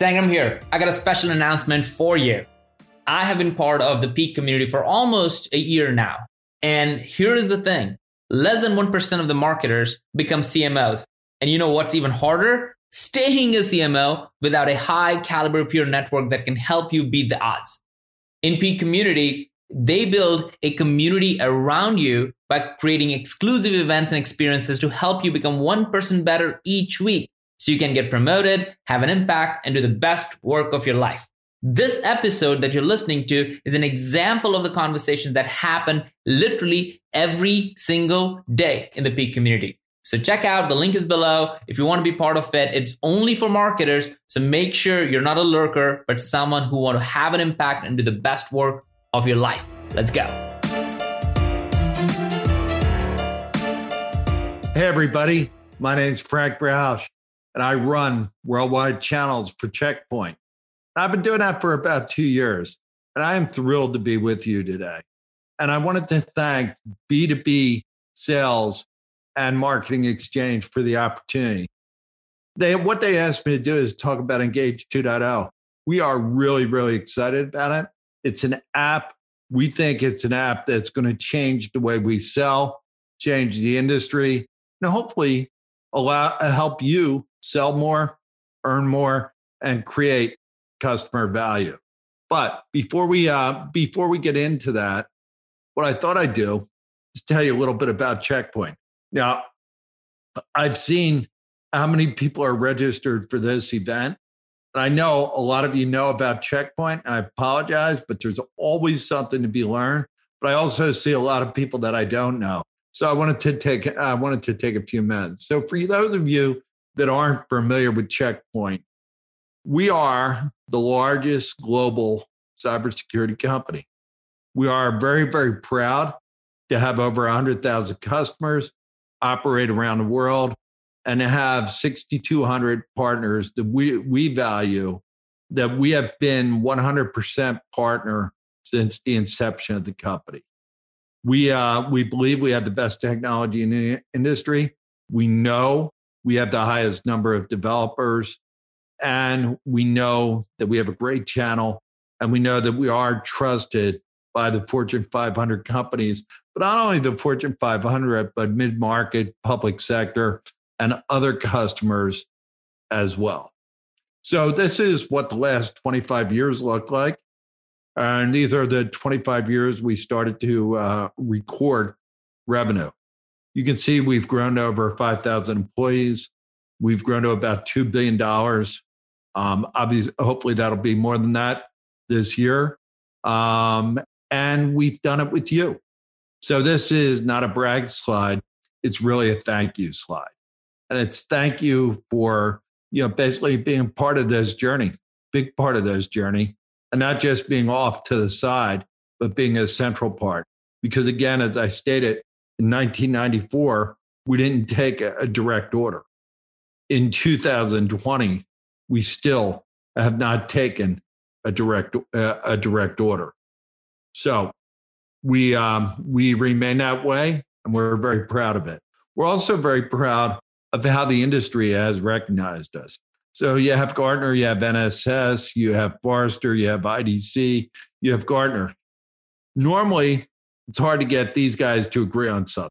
Sangram here. I got a special announcement for you. I have been part of the Peak community for almost a year now. And here is the thing less than 1% of the marketers become CMOs. And you know what's even harder? Staying a CMO without a high caliber peer network that can help you beat the odds. In Peak community, they build a community around you by creating exclusive events and experiences to help you become 1% better each week so you can get promoted, have an impact, and do the best work of your life. This episode that you're listening to is an example of the conversation that happen literally every single day in the Peak community. So check out the link is below. If you want to be part of it, it's only for marketers. So make sure you're not a lurker, but someone who want to have an impact and do the best work of your life. Let's go. Hey everybody, my name's Frank Rauch and I run worldwide channels for Checkpoint. I've been doing that for about two years, and I am thrilled to be with you today. And I wanted to thank B2B Sales and Marketing Exchange for the opportunity. They, what they asked me to do is talk about Engage 2.0. We are really, really excited about it. It's an app. We think it's an app that's going to change the way we sell, change the industry, and hopefully allow help you sell more, earn more, and create customer value. But before we uh, before we get into that, what I thought I'd do is tell you a little bit about Checkpoint. Now, I've seen how many people are registered for this event. And I know a lot of you know about Checkpoint. I apologize, but there's always something to be learned. But I also see a lot of people that I don't know. So I wanted to take I wanted to take a few minutes. So for those of you that aren't familiar with Checkpoint, we are the largest global cybersecurity company. We are very, very proud to have over 100,000 customers, operate around the world, and have 6,200 partners that we, we value, that we have been 100% partner since the inception of the company. We, uh, we believe we have the best technology in the industry. We know we have the highest number of developers. And we know that we have a great channel. And we know that we are trusted by the Fortune 500 companies, but not only the Fortune 500, but mid market, public sector, and other customers as well. So, this is what the last 25 years looked like. And these are the 25 years we started to uh, record revenue. You can see we've grown to over 5,000 employees. We've grown to about $2 billion. Um, obviously, hopefully, that'll be more than that this year. Um, and we've done it with you. So, this is not a brag slide, it's really a thank you slide. And it's thank you for, you know, basically being part of this journey, big part of this journey, not just being off to the side, but being a central part. Because again, as I stated, in 1994, we didn't take a, direct order. In 2020, we still have not taken a direct uh, a direct order. So we um, we remain that way, and we're very proud of it. We're also very proud of how the industry has recognized us. So you have Gartner, you have NSS, you have Forrester, you have IDC, you have Gartner. Normally, it's hard to get these guys to agree on something.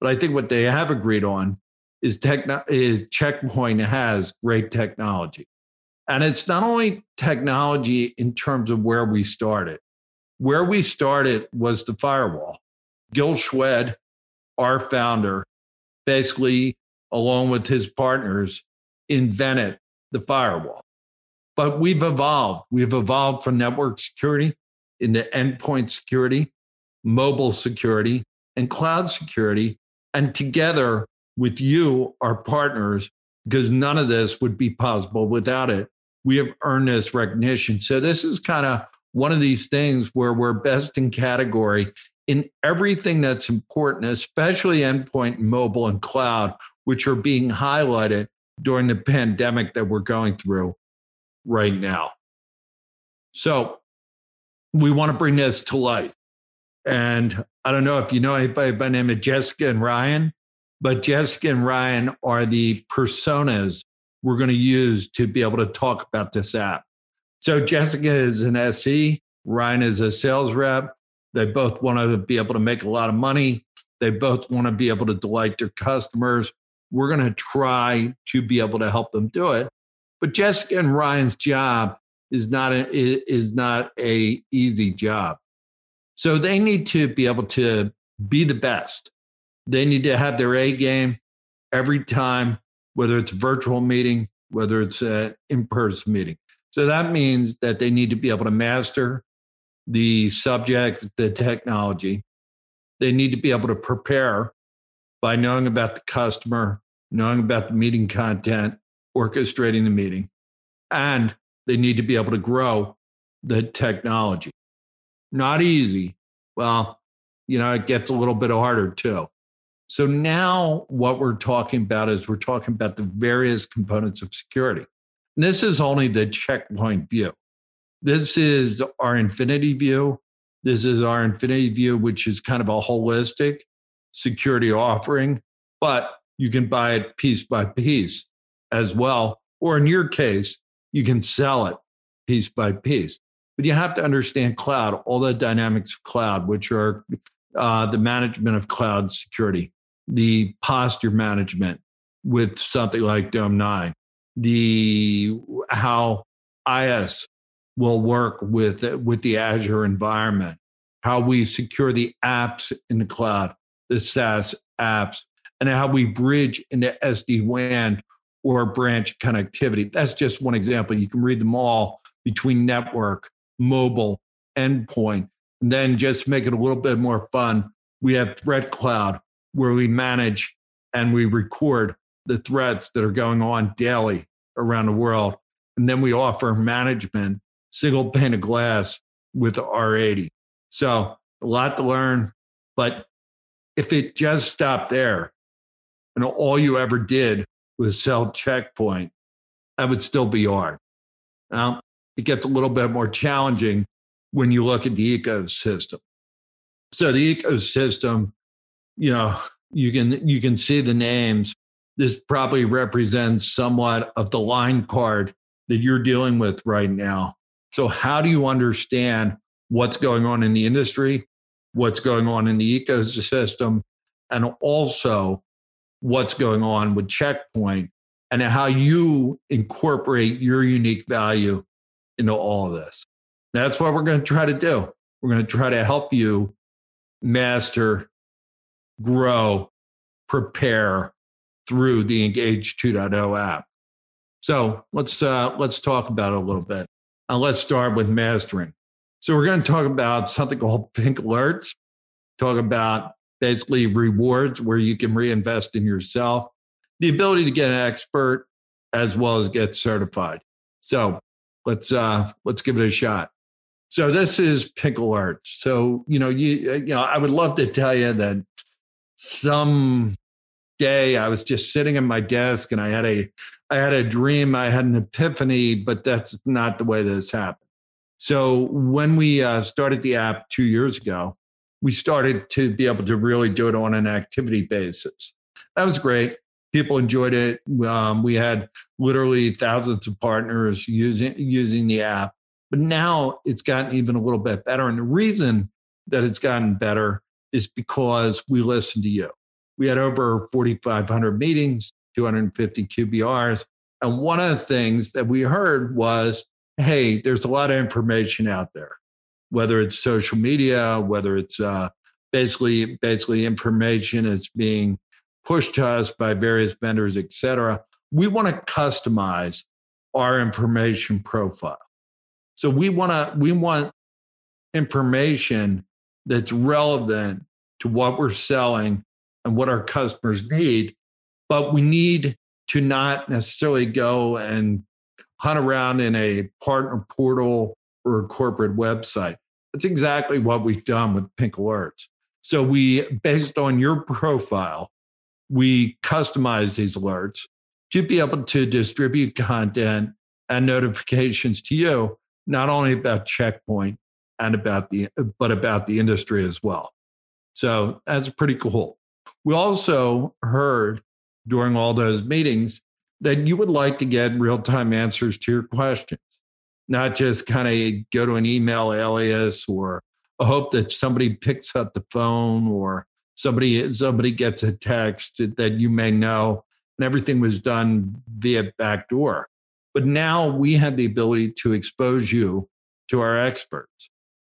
But I think what they have agreed on is techno- is Checkpoint has great technology. And it's not only technology in terms of where we started. Where we started was the firewall. Gil Shwed, our founder, basically, along with his partners, invented the firewall. But we've evolved. We've evolved from network security into endpoint security mobile security, and cloud security. And together with you, our partners, because none of this would be possible without it. We have earned this recognition. So this is kind of one of these things where we're best in category in everything that's important, especially endpoint, mobile, and cloud, which are being highlighted during the pandemic that we're going through right now. So we want to bring this to life. And I don't know if you know anybody by the name of Jessica and Ryan, but Jessica and Ryan are the personas we're going to use to be able to talk about this app. So Jessica is an SE, Ryan is a sales rep. They both want to be able to make a lot of money. They both want to be able to delight their customers. We're going to try to be able to help them do it. But Jessica and Ryan's job is not a, is not a easy job. So they need to be able to be the best. They need to have their A game every time, whether it's virtual meeting, whether it's an in person meeting. So that means that they need to be able to master the subjects, the technology. They need to be able to prepare by knowing about the customer, knowing about the meeting content, orchestrating the meeting, and they need to be able to grow the technology. Not easy. Well, you know, it gets a little bit harder too. So now what we're talking about is we're talking about the various components of security. And this is only the checkpoint view. This is our infinity view. This is our infinity view, which is kind of a holistic security offering, but you can buy it piece by piece as well. Or in your case, you can sell it piece by piece. But you have to understand cloud, all the dynamics of cloud, which are uh, the management of cloud security, the posture management with something like Dome9, the how IaaS will work with with the Azure environment, how we secure the apps in the cloud, the SaaS apps, and how we bridge into SD WAN or branch connectivity. That's just one example. You can read them all between network, mobile, endpoint, and then just make it a little bit more fun. We have Threat Cloud where we manage and we record the threats that are going on daily around the world. And then we offer management single pane of glass with R80. So a lot to learn. But if it just stopped there and all you ever did was sell checkpoint, that would still be hard. Now, it gets a little bit more challenging when you look at the ecosystem. So the ecosystem, you know, you can you can see the names. This probably represents somewhat of the line card that you're dealing with right now. So, how do you understand what's going on in the industry, what's going on in the ecosystem, and also what's going on with Checkpoint and how you incorporate your unique value into all of this? That's what we're going to try to do. We're going to try to help you master, grow, prepare through the Engage 2.0 app. So let's uh, let's talk about it a little bit. And let's start with mastering. So we're going to talk about something called pink alerts, talk about basically rewards where you can reinvest in yourself, the ability to get an expert as well as get certified. So let's uh let's give it a shot. So this is pink alerts. So, you know, you you know, I would love to tell you that some day I was just sitting at my desk and I had a I had a dream, I had an epiphany, but that's not the way this happened. So when we uh, started the app two years ago, we started to be able to really do it on an activity basis. That was great. People enjoyed it. Um, we had literally thousands of partners using using the app. But now it's gotten even a little bit better. And the reason that it's gotten better is because we listen to you. We had over 4,500 meetings, 250 QBRs. And one of the things that we heard was hey, there's a lot of information out there, whether it's social media, whether it's uh, basically basically information that's being pushed to us by various vendors, et cetera. We want to customize our information profile. So we want to we want information that's relevant to what we're selling and what our customers need, but we need to not necessarily go and hunt around in a partner portal or a corporate website. That's exactly what we've done with Pink Alerts. So we, based on your profile, we customize these alerts to be able to distribute content and notifications to you, not only about Checkpoint and about the, but about the industry as well. So that's pretty cool. We also heard during all those meetings that you would like to get real time answers to your questions, not just kind of go to an email alias or hope that somebody picks up the phone or somebody somebody gets a text that you may know and everything was done via backdoor. But now we have the ability to expose you to our experts,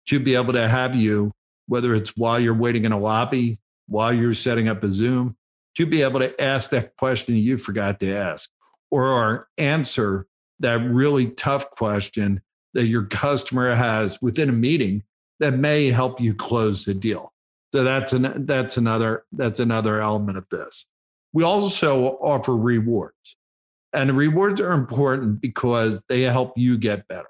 to be able to have you, whether it's while you're waiting in a lobby, while you're setting up a Zoom, to be able to ask that question you forgot to ask or answer that really tough question that your customer has within a meeting that may help you close the deal. So that's an that's another that's another element of this. We also offer rewards. And the rewards are important because they help you get better.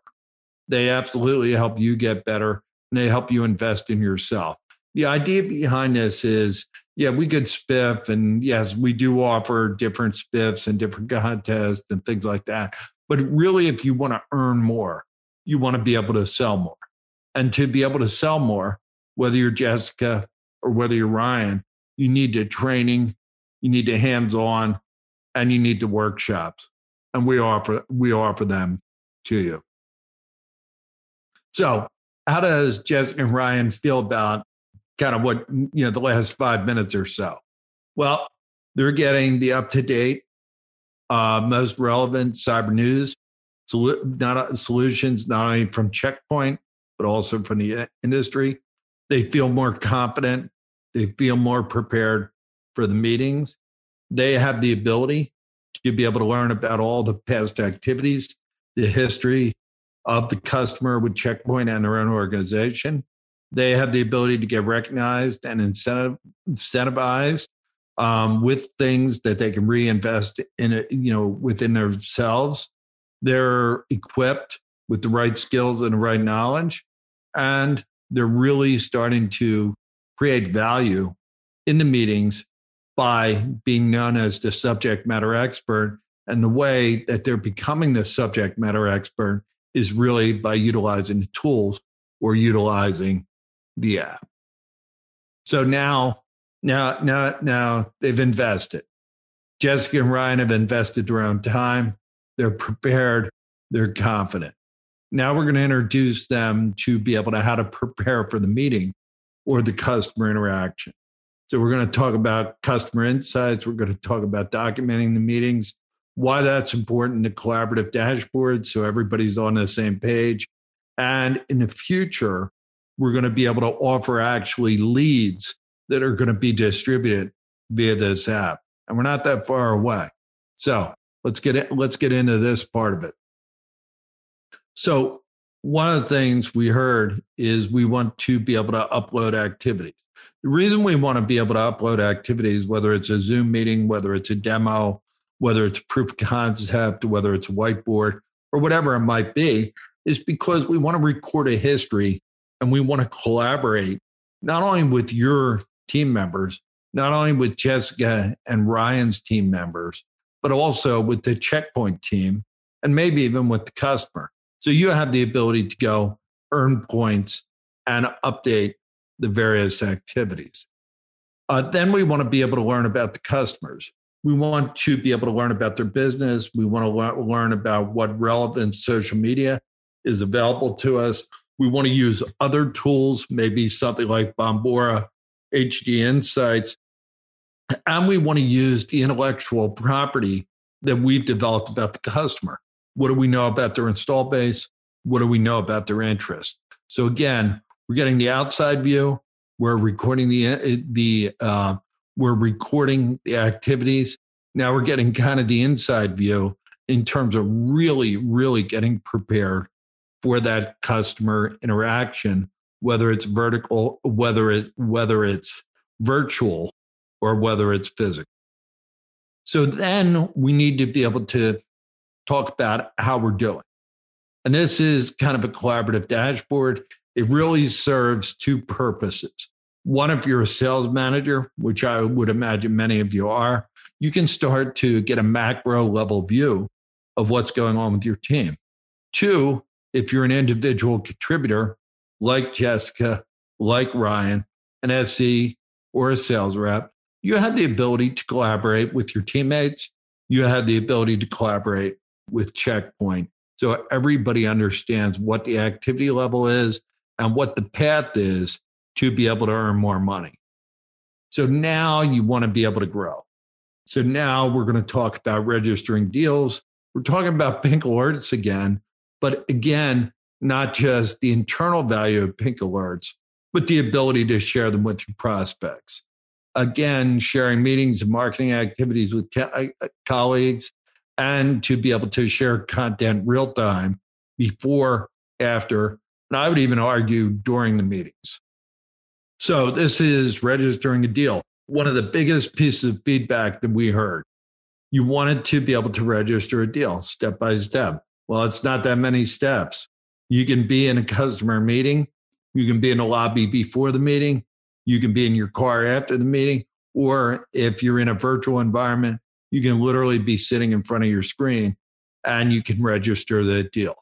They absolutely help you get better and they help you invest in yourself. The idea behind this is yeah, we could spiff, and yes, we do offer different spiffs and different contests and things like that. But really, if you want to earn more, you want to be able to sell more. And to be able to sell more, whether you're Jessica or whether you're Ryan, you need the training, you need the hands-on, and you need the workshops. And we offer we offer them to you. So, how does Jessica and Ryan feel about kind of what you know the last five minutes or so. Well, they're getting the up to date, uh, most relevant cyber news not solutions, not only from Checkpoint but also from the industry. They feel more confident. They feel more prepared for the meetings. They have the ability to be able to learn about all the past activities, the history of the customer with Checkpoint and their own organization. They have the ability to get recognized and incentive, incentivized um, with things that they can reinvest in, it, you know, within themselves. They're equipped with the right skills and the right knowledge, and they're really starting to create value in the meetings by being known as the subject matter expert. And the way that they're becoming the subject matter expert is really by utilizing the tools or utilizing the app. So now, now, now, now they've invested. Jessica and Ryan have invested their own time. They're prepared. They're confident. Now we're going to introduce them to be able to how to prepare for the meeting or the customer interaction. So we're going to talk about customer insights. We're going to talk about documenting the meetings, why that's important to collaborative dashboards so everybody's on the same page. And in the future, we're going to be able to offer actually leads that are going to be distributed via this app. And we're not that far away. So let's get it, let's get into this part of it. So one of the things we heard is we want to be able to upload activities. The reason we want to be able to upload activities, whether it's a Zoom meeting, whether it's a demo, whether it's proof of concept, whether it's a whiteboard, or whatever it might be, is because we want to record a history and we want to collaborate not only with your team members, not only with Jessica and Ryan's team members, but also with the checkpoint team and maybe even with the customer. So you have the ability to go earn points and update the various activities. Uh, then we want to be able to learn about the customers. We want to be able to learn about their business. We want to learn about what relevant social media is available to us. We want to use other tools, maybe something like Bombora, HG Insights. And we want to use the intellectual property that we've developed about the customer. What do we know about their install base? What do we know about their interest? So again, we're getting the outside view. We're recording the the uh, we're recording the activities. Now we're getting kind of the inside view in terms of really, really getting prepared for that customer interaction, whether it's vertical, whether it whether it's virtual or whether it's physical. So then we need to be able to talk about how we're doing. And this is kind of a collaborative dashboard. It really serves two purposes. One, if you're a sales manager, which I would imagine many of you are, you can start to get a macro level view of what's going on with your team. Two, if you're an individual contributor like Jessica, like Ryan, an SE or a sales rep, you have the ability to collaborate with your teammates. You have the ability to collaborate with Checkpoint. So everybody understands what the activity level is and what the path is to be able to earn more money. So now you want to be able to grow. So now we're going to talk about registering deals. We're talking about pink alerts again, but again, not just the internal value of pink alerts, but the ability to share them with your prospects. Again, sharing meetings and marketing activities with uh, uh, colleagues and to be able to share content real time before, after, and I would even argue during the meetings. So this is registering a deal. One of the biggest pieces of feedback that we heard. You wanted to be able to register a deal step by step. Well, it's not that many steps. You can be in a customer meeting. You can be in a lobby before the meeting. You can be in your car after the meeting. Or if you're in a virtual environment, you can literally be sitting in front of your screen and you can register the deal.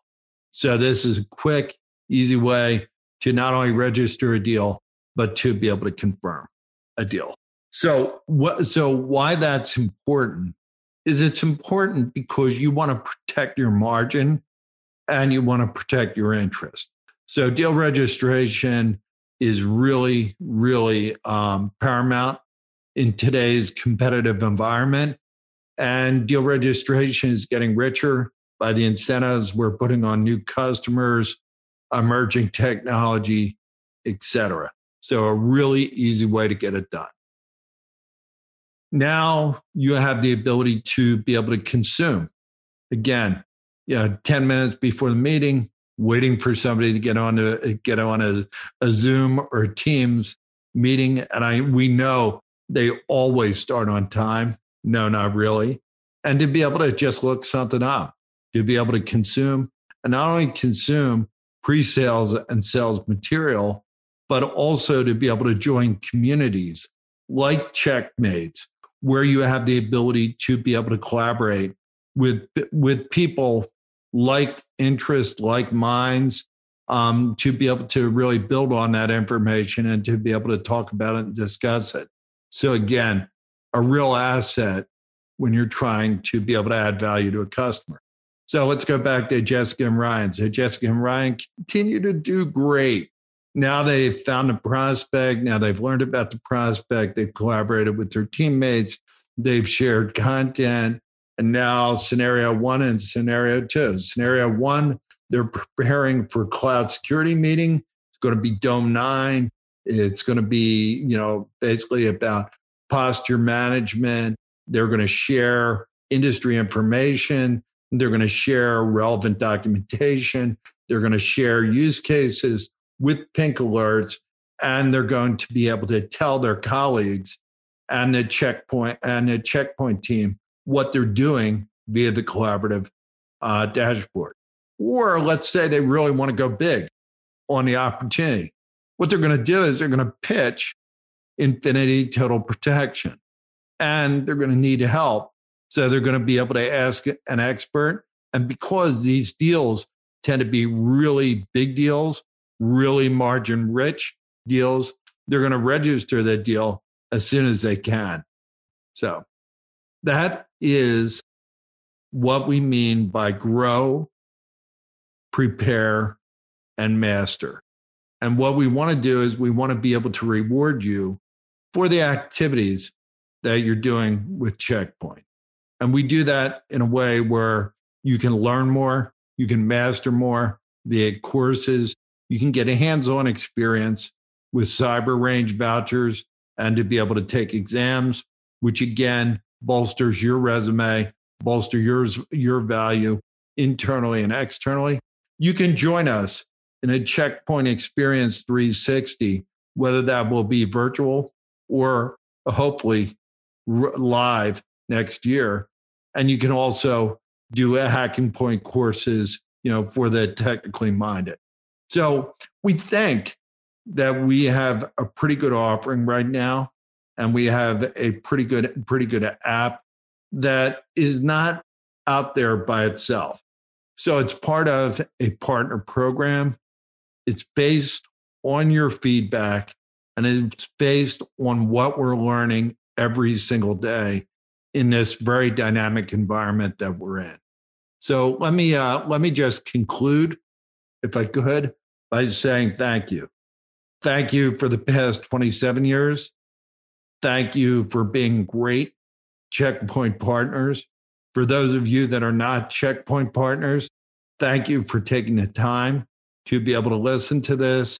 So this is a quick, easy way to not only register a deal, but to be able to confirm a deal. So what so why that's important is it's important because you want to protect your margin and you want to protect your interest. So deal registration is really, really um, paramount in today's competitive environment. And deal registration is getting richer by the incentives we're putting on new customers, emerging technology, et cetera. So a really easy way to get it done. Now you have the ability to be able to consume. Again, you know, 10 minutes before the meeting, waiting for somebody to get on to get on a, a Zoom or Teams meeting. And I we know they always start on time. No, not really. And to be able to just look something up, to be able to consume and not only consume pre-sales and sales material, but also to be able to join communities like Checkmates, where you have the ability to be able to collaborate with with people like interest, like minds, um, to be able to really build on that information and to be able to talk about it and discuss it. So again, a real asset when you're trying to be able to add value to a customer. So let's go back to Jessica and Ryan. So Jessica and Ryan continue to do great. Now they've found a prospect. Now they've learned about the prospect. They've collaborated with their teammates. They've shared content. And now scenario one and scenario two. Scenario one, they're preparing for cloud security meeting. It's going to be Dome 9. It's going to be, you know, basically about posture management. They're going to share industry information. They're going to share relevant documentation. They're going to share use cases with pink alerts. And they're going to be able to tell their colleagues and the checkpoint and the checkpoint team what they're doing via the collaborative uh, dashboard. Or let's say they really want to go big on the opportunity. What they're going to do is they're going to pitch infinity total protection and they're going to need help. So they're going to be able to ask an expert. And because these deals tend to be really big deals, really margin rich deals, they're going to register that deal as soon as they can. So that is what we mean by grow, prepare, and master. And what we want to do is we want to be able to reward you for the activities that you're doing with Checkpoint. And we do that in a way where you can learn more, you can master more via courses, you can get a hands on experience with cyber range vouchers and to be able to take exams, which again bolsters your resume, bolster yours, your value internally and externally. You can join us in a checkpoint experience 360, whether that will be virtual or hopefully live next year. And you can also do a hacking point courses, you know, for the technically minded. So we think that we have a pretty good offering right now, and we have a pretty good, pretty good app that is not out there by itself. So it's part of a partner program. It's based on your feedback and it's based on what we're learning every single day in this very dynamic environment that we're in. So let me uh, let me just conclude, if I could, by saying thank you. Thank you for the past 27 years. Thank you for being great checkpoint partners. For those of you that are not checkpoint partners, thank you for taking the time to be able to listen to this.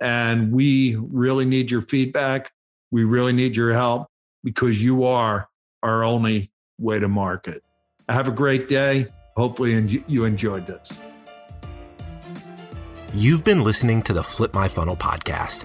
And we really need your feedback. We really need your help because you are our only way to market. Have a great day. Hopefully, you enjoyed this. You've been listening to the Flip My Funnel podcast.